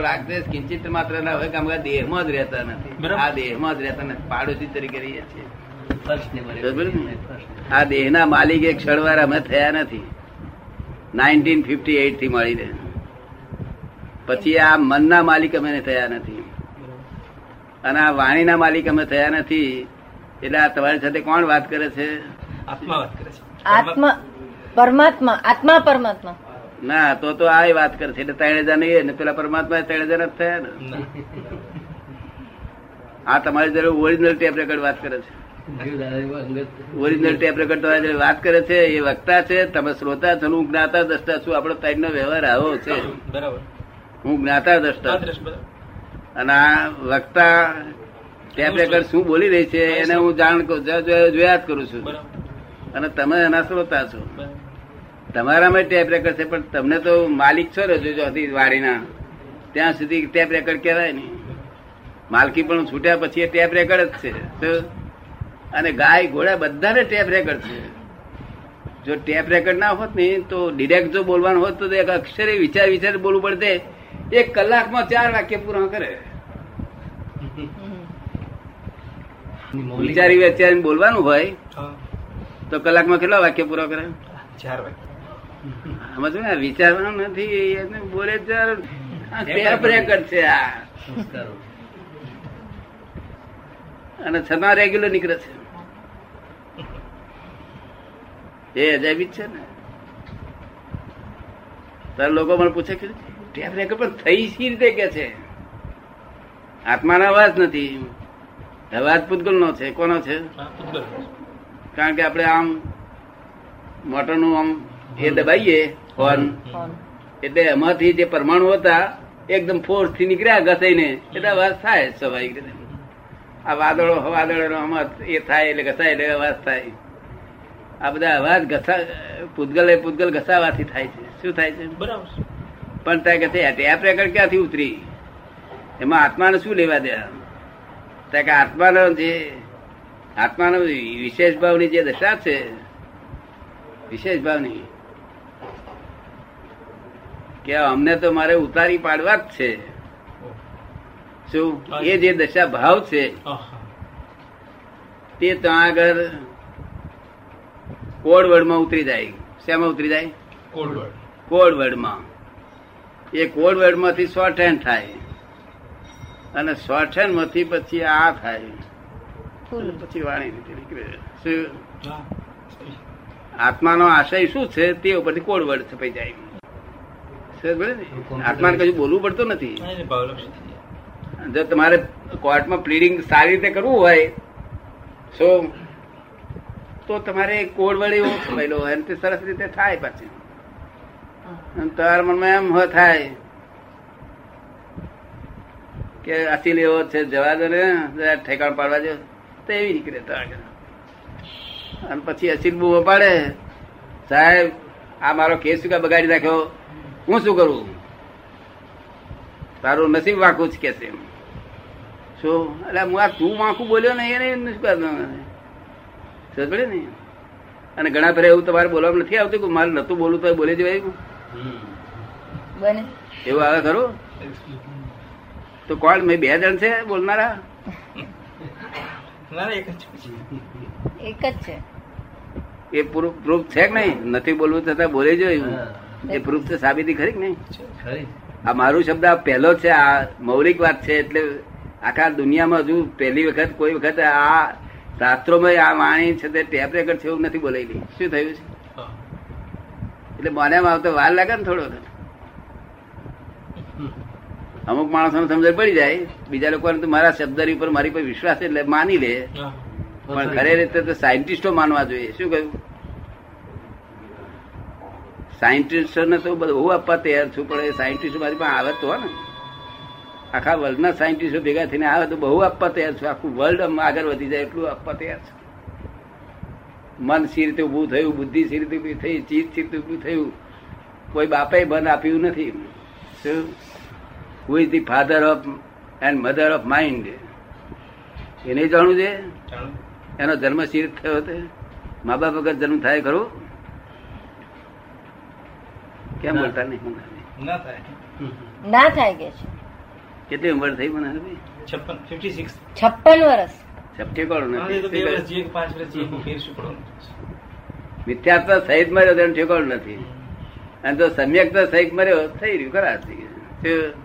રાગદ્વેષ કિંચિત માત્ર ના હોય કે અમે દેહમાં જ રહેતા નથી. આ દેહમાં જ રહેતા નથી. પાડોશી તરીકે રહીએ છીએ. આ દેહના માલિક એક ક્ષણવાર અમે થયા નથી. નાઇન્ટીન ફિફ્ટી એઇટથી મળીને પછી આ મનના માલિક અમે થયા નથી. અને આ વાણીના માલિક અમે થયા નથી. એટલે આ તમારી સાથે કોણ વાત કરે છે? આત્મા વાત કરે છે. આત્મા પરમાત્મા આત્મા પરમાત્મા. ના તો તો આ વાત કરે છે એટલે ત્રણ હજાર નહીં ને પેલા પરમાત્મા ત્રણ હજાર જ થયા ને. આ તમારી જોડે ઓરિજિનલ ટેપ રેકર્ડ વાત કરે છે. ઓરિજિનલ ટેપ રેકર્ડ તમારી વાત કરે છે એ વક્તા છે તમે શ્રોતા છો હું જ્ઞાતા દ્રષ્ટા છું આપણો ત્રણનો વ્યવહાર આવો છે. બરાબર. હું જ્ઞાતા દ્રષ્ટા. અને આ વક્તા ટેપ રેકર્ડ શું બોલી રહી છે એને હું જાણ જોયા જ કરું છું. અને તમે એના શ્રોતા છો. તમારામાં ટેપ રેકર્ડ છે પણ તમને તો માલિક છો ને હતી વાડીના. ત્યાં સુધી ટેપ રેકર્ડ કહેવાય નહીં. માલકી પણ છૂટ્યા પછી એ ટેપ રેકર્ડ જ છે? અને ગાય ઘોડા બધાને ટેપ રેકર્ડ છે. જો ટેપ રેકર્ડ ના હોત ને તો ડિરેક્ટ જો બોલવાનું હોત તો એક અક્ષરે વિચાર વિચાર બોલવું પડતે. એક કલાકમાં ચાર વાક્ય પૂરા કરે. વિચારી વિચારી બોલવાનું હોય તો કલાકમાં કેટલા વાક્ય પૂરા કરે? ચાર વાગે આમાં વિચારવાનું નથી એને બોલે છે આ. અને છતાં રેગ્યુલર નીકળે છે. એ અજાયબી છે ને. તાર લોકો મને પૂછે કે ટેપ રેકોર્ડ પણ થઈ સી રીતે કે છે? આત્માનો અવાજ નથી. અવાજ પૂતગલ નો છે કોનો છે. કારણ કે આપણે આમ મોટરનું આમ એ દબાઈએ હોર્ન એટલે એમાંથી જે પરમાણુ હતા એકદમ ફોર્સથી નીકળ્યા ઘસાઈને. એટલે અવાજ થાય સ્વાભાવિક રીતે. આ વાદળો વાદળો અમત એ થાય એટલે ઘસાય એટલે અવાજ થાય. આ બધા અવાજ ઘસા પૂતગલ એ પૂતગલ ઘસાવાથી થાય છે. શું થાય છે? બરાબર. પણ ત્યાં કે છે ટેપ રેકર્ડ ક્યાંથી ઉતરી? એમાં આત્માને શું લેવા દે ત્યાં કે આત્માનો જે આત્માનો વિશેષ ભાવની જે દશા છે વિશેષ ભાવની કે અમને તો મારે ઉતારી પાડવા જ છે. શું? એ જે દશા ભાવ છે. તે ત્યાં આગળ કોડવર્ડમાં ઉતરી જાય. શેમાં ઉતરી જાય? Code word. એ કોડ વર્ડમાંથી શોર્ટ હેન્ડ થાય. અને શોર્ટ હેન્ડમાંથી પછી આ થાય. ફૂલ. પછી વાણી નીકળે શું? આત્માનો આશય શું છે તે ઉપરથી કોડ વર્ડ છપાઈ જાય? આત્માને કશું બોલવું પડતું નથી. જો તમારે કોર્ટમાં પ્લીડિંગ સારી રીતે કરવું હોય સો તો તમારે કોડ વડે એવો હોય અને તે સરસ રીતે થાય પાછી. અને તમારા મનમાં એમ થાય કે અસીલ એવો છે જવા દો ને ઠેકાણ પાડવા દો તો એવી નીકળે તમારે અને પછી અસીલ બહુ પાડે સાહેબ આ મારો કેસ શું બગાડી નાખ્યો? હું શું કરું? તારું નસીબ વાંકું જ કે છે શું? એટલે હું આ તું વાંકું બોલ્યો ને એને સમજ પડે ને? અને ઘણા ફેરા એવું તમારે બોલવા નથી આવતું કે મારે નતું બોલવું તો બોલી જવાય એવું આવે ખરું? તો કોણ? મેં બે જણ છે બોલનારા? એક જ છે. એક જ છે. એ પ્રૂફ પ્રૂફ છે કે નહીં? નથી બોલવું છતાં બોલે જોયું એ પ્રૂફ તો સાબિતી ખરી નહીં? આ મારું શબ્દ આ પહેલો છે આ મૌલિક વાત છે એટલે આખા દુનિયામાં હજુ પહેલી વખત કોઈ વખત આ શાસ્ત્રોમાં આ વાણી છે તે ટેપ રેકર્ડ છે એવું નથી બોલાયેલી શું થયું છે? એટલે મને આવતો વાર લાગે ને થોડો અમુક માણસોને સમજણ પડી જાય બીજા લોકોને તો મારા શબ્દ ઉપર મારી પર વિશ્વાસ એટલે માની લે. પણ ખરે રીતે તો સાયન્ટિસ્ટો માનવા જોઈએ. શું કહ્યું? સાયન્ટિસ્ટોને તો બધું બહુ આપવા તૈયાર છું પણ એ સાયન્ટિસ્ટ મારી પાસે આવે તો ને. આખા વર્લ્ડના સાયન્ટિસ્ટો ભેગા થઈને આવે તો બહુ આપવા તૈયાર છું. આખું વર્લ્ડ આગળ વધી જાય એટલું આપવા તૈયાર છે. મન સી રીતે ઉભું થયું બુદ્ધિ સી રીતે ઊભી થઈ ચીજ સી રીતે ઉભું થયું. કોઈ બાપે બંધ આપ્યું નથી. શું who is the father of and mother of mind એને જાણવું છે? એનો જન્મ સી રીતે થયો હતો મા બાપ વગર જન્મ થાય ખરો? કેમ બોલતા નહીં? ના થાય. ના થાય કે છે. કેટલી ઉંમર થઈ મને હવે? છપ્પન ફિફ્ટી સિક્સ છપ્પન વર્ષ. છપ્પી બે નથી વર્ષ જીએ કે પાંચ વર્ષ જીએ ફેર શું પડવાનું મિથ્યાત્વ સહિત મર્યો તેનું ઠેકાણું નથી. અને તો સમ્યક સહિત મર્યો થઈ રહ્યું ખરા થઈ ગયું. શું?